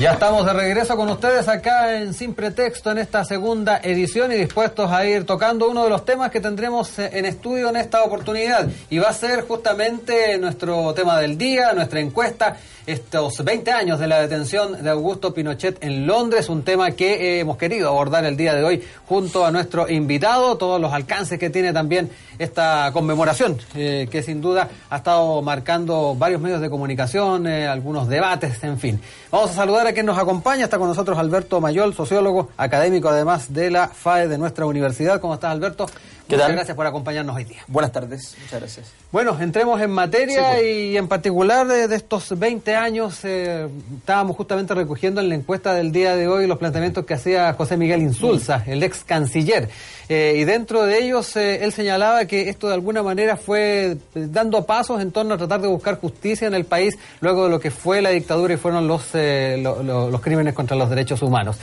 Ya estamos de regreso con ustedes acá en Sin Pretexto en esta segunda edición y dispuestos a ir tocando uno de los temas que tendremos eh, en estudio en esta oportunidad. Y va a ser justamente nuestro tema del día, nuestra encuesta, estos 20 años de la detención de Augusto Pinochet en Londres, un tema que eh, hemos querido abordar el día de hoy junto a nuestro invitado, todos los alcances que tiene también esta conmemoración, eh, que sin duda ha estado marcando varios medios de comunicación, algunos debates, en fin. Vamos a saludar quien nos acompaña, está con nosotros Alberto Mayol, sociólogo, académico además de la FAE de nuestra universidad. ¿Cómo estás, Alberto? ¿Qué Muchas tal? gracias por acompañarnos hoy día. Buenas tardes, muchas gracias. Bueno, entremos en materia Sí, pues. y en particular de, de estos 20 años eh, estábamos justamente recogiendo en la encuesta del día de hoy los planteamientos que hacía José Miguel Insulza, el ex canciller. Eh, y dentro de ellos eh, él señalaba que esto de alguna manera fue eh, dando pasos en torno a tratar de buscar justicia en el país luego de lo que fue la dictadura y fueron los, eh, lo- lo- los crímenes contra los derechos humanos.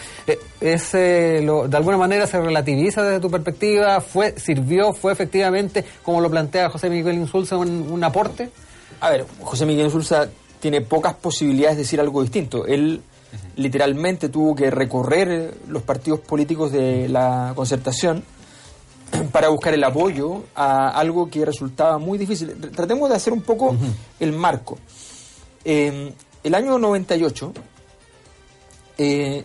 Es, lo- de alguna manera se relativiza desde tu perspectiva, fue sirvió, fue efectivamente, como lo plantea José Miguel Insulza, un, un aporte. A ver, José Miguel Insulza tiene pocas posibilidades de decir algo distinto. Él literalmente tuvo que recorrer los partidos políticos de la concertación para buscar el apoyo a algo que resultaba muy difícil. Tratemos de hacer un poco el marco. Eh, el año 98, eh,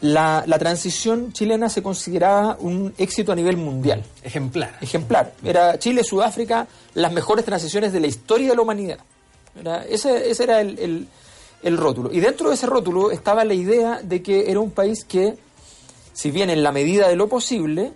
la, la transición chilena se consideraba un éxito a nivel mundial. Ejemplar. ejemplar. Era Chile, Sudáfrica, las mejores transiciones de la historia de la humanidad. Era- ese, ese era el, el- el rótulo. Y dentro de ese rótulo estaba la idea de que era un país que, si bien en la medida de lo posible,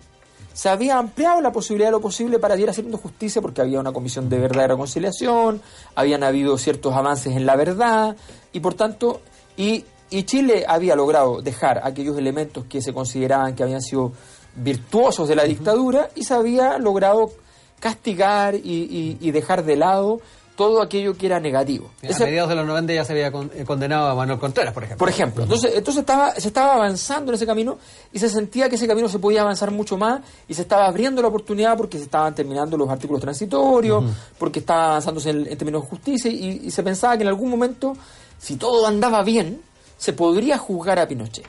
se había ampliado la posibilidad de lo posible para ir haciendo justicia porque había una comisión de verdad y reconciliación, habían habido ciertos avances en la verdad y por tanto, y, y Chile había logrado dejar aquellos elementos que se consideraban que habían sido virtuosos de la dictadura y se había logrado castigar y, y- y dejar de lado todo aquello que era negativo. A mediados de los 90 ya se había con- eh, condenado a Manuel Contreras, por ejemplo. por ejemplo, entonces, entonces estaba, se estaba avanzando en ese camino y se sentía que ese camino se podía avanzar mucho más y se estaba abriendo la oportunidad porque se estaban terminando los artículos transitorios, porque estaba avanzándose en, en términos de justicia y, y se pensaba que en algún momento, si todo andaba bien, se podría juzgar a Pinochet.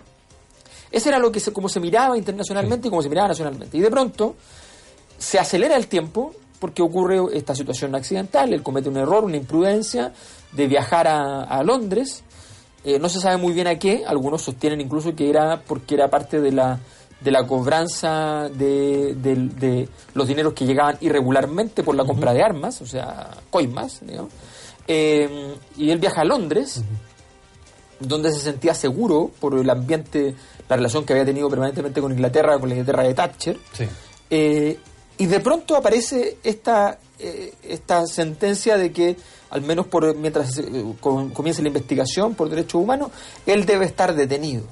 Ese era lo que se, como se miraba internacionalmente y como se miraba nacionalmente. Y de pronto se acelera el tiempo porque ocurre esta situación accidental, él comete un error, una imprudencia de viajar a, a Londres, Eh, no se sabe muy bien a qué, algunos sostienen incluso que era porque era parte de la, de la cobranza de, de- de los dineros que llegaban irregularmente por la compra de armas, o sea, coimas, digamos. Eh, y él viaja a Londres, donde se sentía seguro por el ambiente, la relación que había tenido permanentemente con Inglaterra, con la Inglaterra de Thatcher. Sí. Eh, y de pronto aparece esta, eh, esta sentencia de que, al menos por mientras eh, com- comience la investigación por derechos humanos, él debe estar detenido.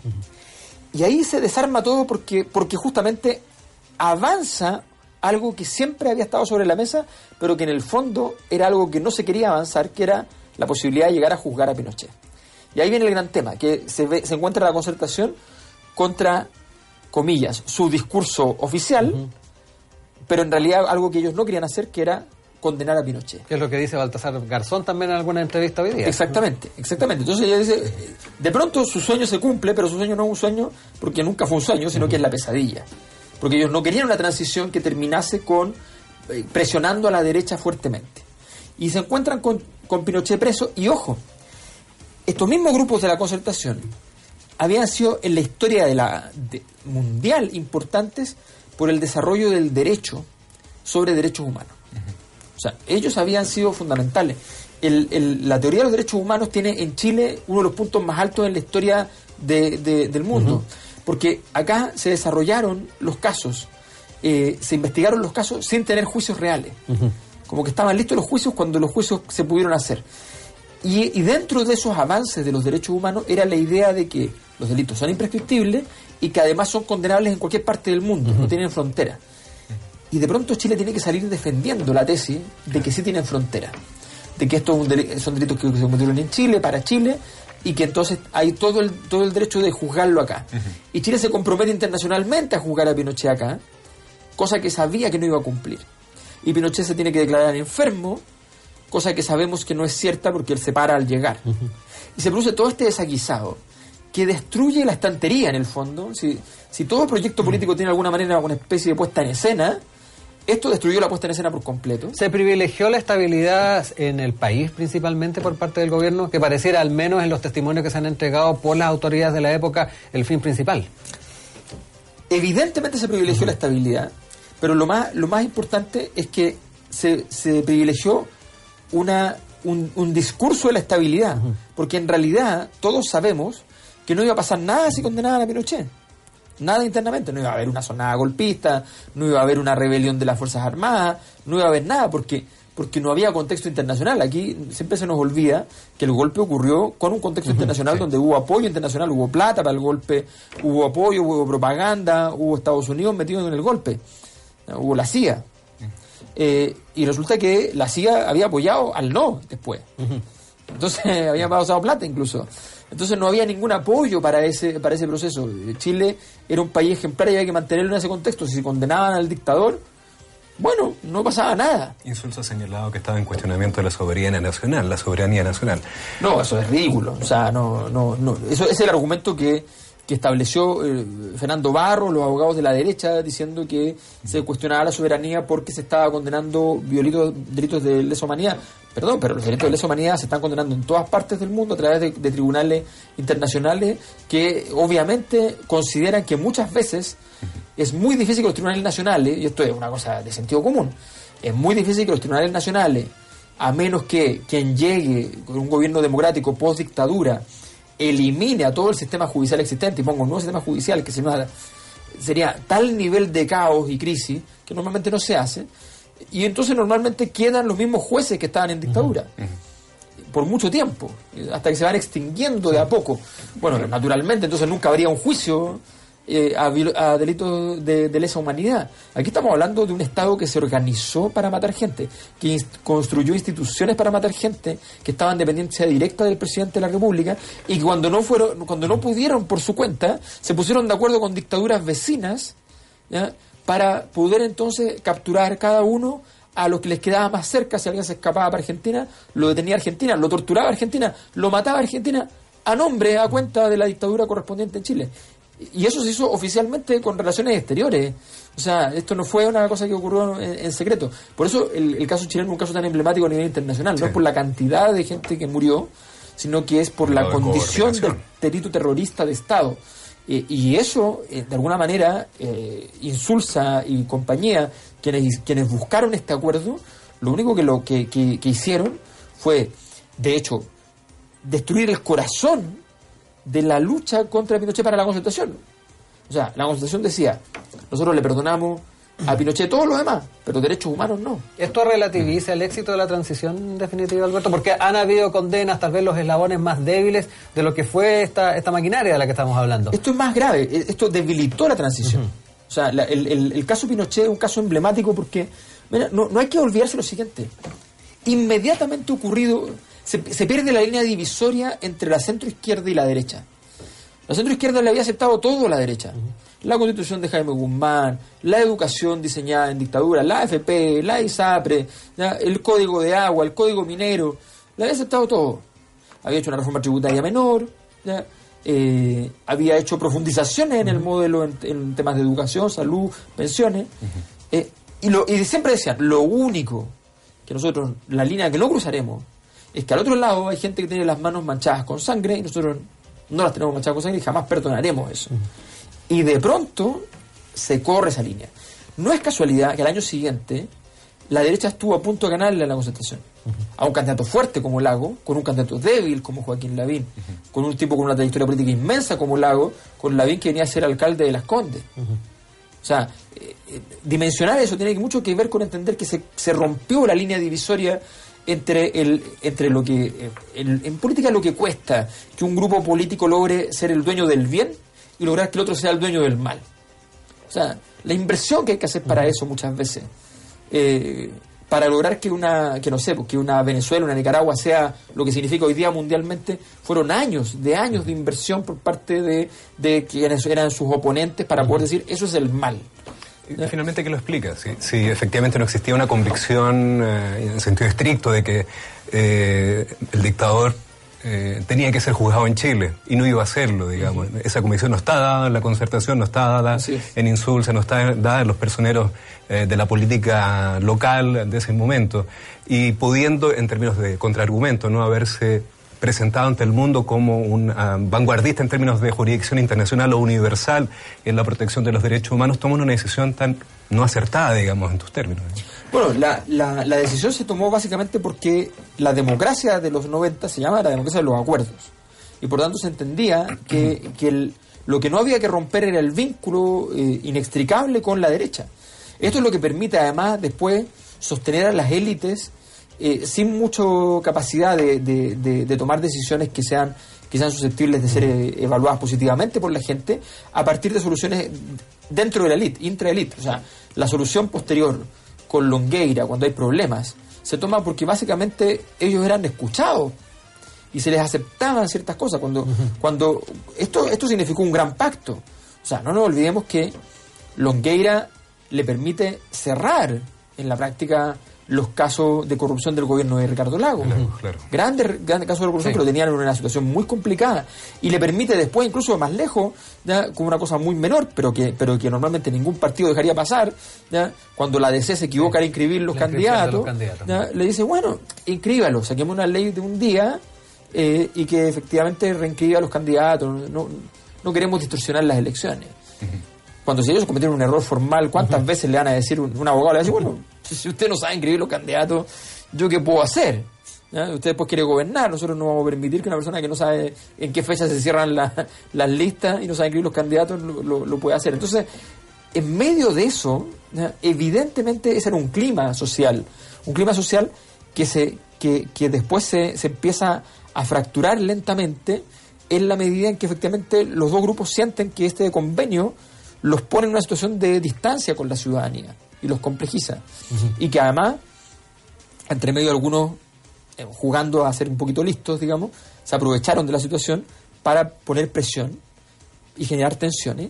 Y ahí se desarma todo porque, porque justamente avanza algo que siempre había estado sobre la mesa, pero que en el fondo era algo que no se quería avanzar, que era la posibilidad de llegar a juzgar a Pinochet. Y ahí viene el gran tema, que se, ve- se encuentra la concertación contra, comillas, su discurso oficial, pero en realidad algo que ellos no querían hacer, que era condenar a Pinochet. Que es lo que dice Baltasar Garzón también en alguna entrevista hoy día. Exactamente, exactamente. Entonces ella dice, de pronto su sueño se cumple, pero su sueño no es un sueño porque nunca fue un sueño, sino que es la pesadilla. Porque ellos no querían una transición que terminase con eh, presionando a la derecha fuertemente. Y se encuentran con, con Pinochet preso, y ojo, estos mismos grupos de la concertación habían sido en la historia de la de- mundial importantes por el desarrollo del derecho sobre derechos humanos. O sea, ellos habían sido fundamentales. El- el- la teoría de los derechos humanos tiene en Chile uno de los puntos más altos en la historia de- de- del mundo. Porque acá se desarrollaron los casos, eh, se investigaron los casos sin tener juicios reales. Como que estaban listos los juicios cuando los juicios se pudieron hacer. Y, y dentro de esos avances de los derechos humanos era la idea de que los delitos son imprescriptibles y que además son condenables en cualquier parte del mundo, no tienen frontera. Y de pronto Chile tiene que salir defendiendo la tesis de que sí tienen frontera, de que estos son delitos que se cometieron en Chile, para Chile, y que entonces hay todo el, todo el derecho de juzgarlo acá. Y Chile se compromete internacionalmente a juzgar a Pinochet acá, cosa que sabía que no iba a cumplir. Y Pinochet se tiene que declarar enfermo, cosa que sabemos que no es cierta porque él se para al llegar. Y se produce todo este desaguisado que destruye la estantería en el fondo. Si, si todo proyecto político tiene de alguna manera una especie de puesta en escena, esto destruyó la puesta en escena por completo. ¿Se privilegió la estabilidad en el país principalmente por parte del gobierno, que pareciera al menos en los testimonios que se han entregado por las autoridades de la época el fin principal? Evidentemente se privilegió la estabilidad, pero lo más, lo más importante es que se, se privilegió una, un, un discurso de la estabilidad, porque en realidad todos sabemos que no iba a pasar nada si condenaban a Pinochet. Nada internamente, no iba a haber una sonada golpista, no iba a haber una rebelión de las Fuerzas Armadas, no iba a haber nada porque, porque no había contexto internacional. Aquí siempre se nos olvida que el golpe ocurrió con un contexto internacional donde hubo apoyo internacional, hubo plata para el golpe, hubo apoyo, hubo propaganda, hubo Estados Unidos metido en el golpe, hubo la CIA. Eh, y resulta que la CIA había apoyado al no después. Entonces había pasado plata incluso. Entonces no había ningún apoyo para ese, para ese proceso. Chile era un país ejemplar y había que mantenerlo en ese contexto. Si se condenaban al dictador, bueno, no pasaba nada. Insulso ha señalado que estaba en cuestionamiento de la soberanía nacional, la soberanía nacional. No, eso es ridículo. O sea, no, no, no. Eso es el argumento que, que estableció eh, Fernando Barro, los abogados de la derecha, diciendo que se cuestionaba la soberanía porque se estaba condenando violitos, delitos de lesa humanidad. Perdón, pero los delitos de lesa humanidad se están condenando en todas partes del mundo a través de, de tribunales internacionales que obviamente consideran que muchas veces es muy difícil que los tribunales nacionales, y esto es una cosa de sentido común, es muy difícil que los tribunales nacionales, a menos que quien llegue con un gobierno democrático post dictadura, elimine a todo el sistema judicial existente y ponga un nuevo sistema judicial que se llama- sería tal nivel de caos y crisis que normalmente no se hace y entonces normalmente quedan los mismos jueces que estaban en dictadura por mucho tiempo hasta que se van extinguiendo de a poco. Bueno naturalmente entonces nunca habría un juicio eh, a, a delitos de, lesa humanidad. Aquí estamos hablando de un Estado que se organizó para matar gente, que construyó instituciones para matar gente, que estaban en dependencia directa del presidente de la República, y que cuando no fueron, cuando no pudieron por su cuenta, se pusieron de acuerdo con dictaduras vecinas, ¿ya? para poder entonces capturar cada uno a los que les quedaba más cerca, si alguien se escapaba para Argentina, lo detenía Argentina, lo torturaba Argentina, lo mataba Argentina a nombre, a cuenta de la dictadura correspondiente en Chile. Y eso se hizo oficialmente con relaciones exteriores. O sea, esto no fue una cosa que ocurrió en, en secreto. Por eso el, el caso chileno es un caso tan emblemático a nivel internacional. No es por la cantidad de gente que murió, sino que es por la condición del delito terrorista de Estado. Eh, y eso, eh, de alguna manera, eh, Insulsa y compañía, quienes, quienes buscaron este acuerdo, lo único que, lo, que, que- que hicieron fue, de hecho, destruir el corazón de la lucha contra Pinochet para la concentración. O sea, la concentración decía, nosotros le perdonamos a Pinochet todo lo demás, pero derechos humanos no. ¿Esto relativiza el éxito de la transición definitiva, Alberto? Porque han habido condenas, tal vez los eslabones más débiles de lo que fue esta, esta maquinaria de la que estamos hablando. Esto es más grave, e- esto debilitó la transición. O sea, la- el, el- el caso Pinochet es un caso emblemático porque, mira, no, no hay que olvidarse lo siguiente. Inmediatamente ocurrido, se, se pierde la línea divisoria entre la centro izquierda y la derecha. La centro izquierda le había aceptado todo a la derecha. La constitución de Jaime Guzmán, la educación diseñada en dictadura, la AFP, la ISAPRE, ya, el código de agua, el código minero, le había aceptado todo. Había hecho una reforma tributaria menor, ya, eh, había hecho profundizaciones en el modelo en, en temas de educación, salud, pensiones. eh, y, lo, y siempre decían, lo único que nosotros, la línea que no cruzaremos, es que al otro lado hay gente que tiene las manos manchadas con sangre y nosotros no las tenemos manchadas con sangre y jamás perdonaremos eso. Y de pronto se corre esa línea. No es casualidad que al año siguiente la derecha estuvo a punto de ganarle a la concentración. A un candidato fuerte como Lago, con un candidato débil como Joaquín Lavín, con un tipo con una trayectoria política inmensa como Lago, con Lavín que venía a ser alcalde de Las Condes. O sea, eh, eh, dimensionar eso tiene mucho que ver con entender que se, se rompió la línea divisoria entre el entre lo que el- en política lo que cuesta que un grupo político logre ser el dueño del bien y lograr que el otro sea el dueño del mal. O sea, la inversión que hay que hacer para eso muchas veces, eh, para lograr que una, que no sé, pues, que una Venezuela, una Nicaragua sea lo que significa hoy día mundialmente, fueron años, de años de inversión por parte de, de quienes eran sus oponentes para poder decir eso es el mal. Finalmente, ¿qué lo explica? Si, si efectivamente no existía una convicción eh, en sentido estricto de que eh, el dictador eh, tenía que ser juzgado en Chile y no iba a hacerlo, digamos. Esa convicción no está dada en la concertación, no está dada es. en Insulza, no está dada en los personeros de la política local de ese momento. Y pudiendo, en términos de contraargumento, no haberse presentado ante el mundo como un ah, vanguardista en términos de jurisdicción internacional o universal en la protección de los derechos humanos, toman una decisión tan no acertada, digamos, en tus términos. Bueno, la, la, la decisión se tomó básicamente porque la democracia de los 90 se llama la democracia de los acuerdos. Y por tanto se entendía que, que el- lo que no había que romper era el vínculo eh, inextricable con la derecha. Esto es lo que permite además después sostener a las élites eh, sin mucha capacidad de, de- de- de tomar decisiones que sean, que sean susceptibles de ser eh, evaluadas positivamente por la gente a partir de soluciones dentro de la élite, intraélite. O sea, la solución posterior con Longueira cuando hay problemas se toma porque básicamente ellos eran escuchados y se les aceptaban ciertas cosas. Cuando cuando esto esto significó un gran pacto. O sea no nos olvidemos que Longueira le permite cerrar en la práctica los casos de corrupción del gobierno de Ricardo Lago Claro, claro. grandes, grandes casos de corrupción Sí. que lo tenían en una situación muy complicada y le permite después incluso más lejos ya como una cosa muy menor pero que pero que normalmente ningún partido dejaría pasar ya cuando la DC se equivoca al inscribir los La candidatos, los candidatos. ya, le dice bueno inscríbalo saquemos una ley de un día eh, y que efectivamente reinscriba a los candidatos no, no queremos distorsionar las elecciones cuando si ellos cometieron un error formal, ¿cuántas veces le van a decir un, un abogado? Le va a decir, bueno, si usted no sabe inscribir los candidatos, ¿yo qué puedo hacer? Usted después quiere gobernar, nosotros no vamos a permitir que una persona que no sabe en qué fecha se cierran la- las listas y no sabe inscribir los candidatos lo, lo- puede hacer. Entonces, en medio de eso, evidentemente ese era un clima social, un clima social que, se, que, que después se, se empieza a fracturar lentamente en la medida en que efectivamente los dos grupos sienten que este convenio los pone en una situación de distancia con la ciudadanía y los complejiza. Y que además, entre medio algunos eh, jugando a ser un poquito listos, digamos, se aprovecharon de la situación para poner presión y generar tensiones.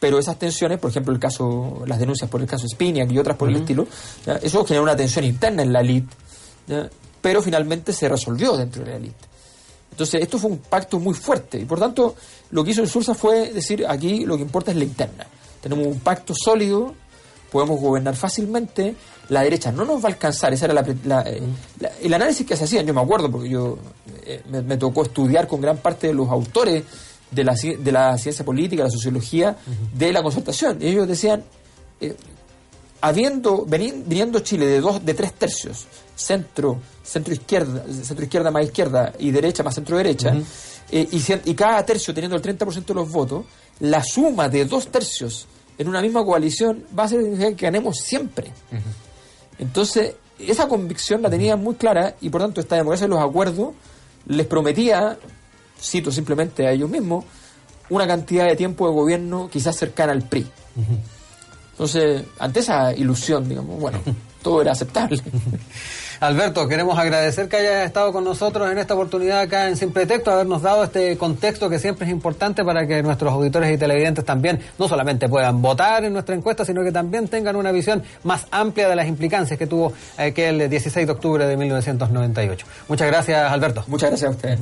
Pero esas tensiones, por ejemplo, el caso, las denuncias por el caso Spiniak y otras por el estilo, ¿ya? eso generó una tensión interna en la elite, ¿ya? pero finalmente se resolvió dentro de la elite. Entonces, esto fue un pacto muy fuerte y por tanto, lo que hizo el Sursa fue decir: aquí lo que importa es la interna. Tenemos un pacto sólido, podemos gobernar fácilmente, la derecha no nos va a alcanzar. Ese era la, la- eh, la- el análisis que se hacían. Yo me acuerdo porque yo eh, me, me tocó estudiar con gran parte de los autores de la, de la ciencia política, la sociología, de la concertación. Y ellos decían. eh, habiendo viniendo Chile de dos de tres tercios centro centro izquierda centro izquierda más izquierda y derecha más centro derecha eh, y cada tercio teniendo el 30% de los votos la suma de dos tercios en una misma coalición va a ser que ganemos siempre. Entonces esa convicción la tenían muy clara y por tanto esta democracia de los acuerdos les prometía cito simplemente a ellos mismos una cantidad de tiempo de gobierno quizás cercana al PRI entonces, ante esa ilusión, digamos, bueno, todo era aceptable. Alberto, queremos agradecer que hayas estado con nosotros en esta oportunidad acá en Sin Pretexto, habernos dado este contexto que siempre es importante para que nuestros auditores y televidentes también no solamente puedan votar en nuestra encuesta, sino que también tengan una visión más amplia de las implicancias que tuvo aquel 16 de octubre de 1998. Muchas gracias, Alberto. Muchas gracias a ustedes.